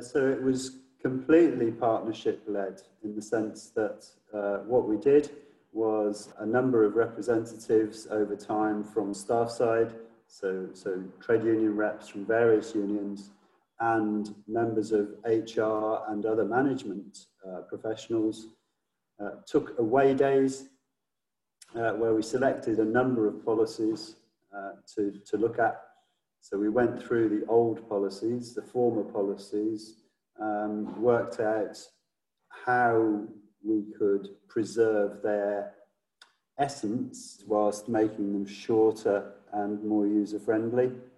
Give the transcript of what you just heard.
Uh, so it was completely partnership led in the sense that uh, what we did was a number of representatives over time from staff side, so, so trade union reps from various unions, and members of HR and other management uh, professionals uh, took away days uh, where we selected a number of policies to, to look at. So we went through the old policies, the former policies, um, worked out how we could preserve their essence whilst making them shorter and more user friendly.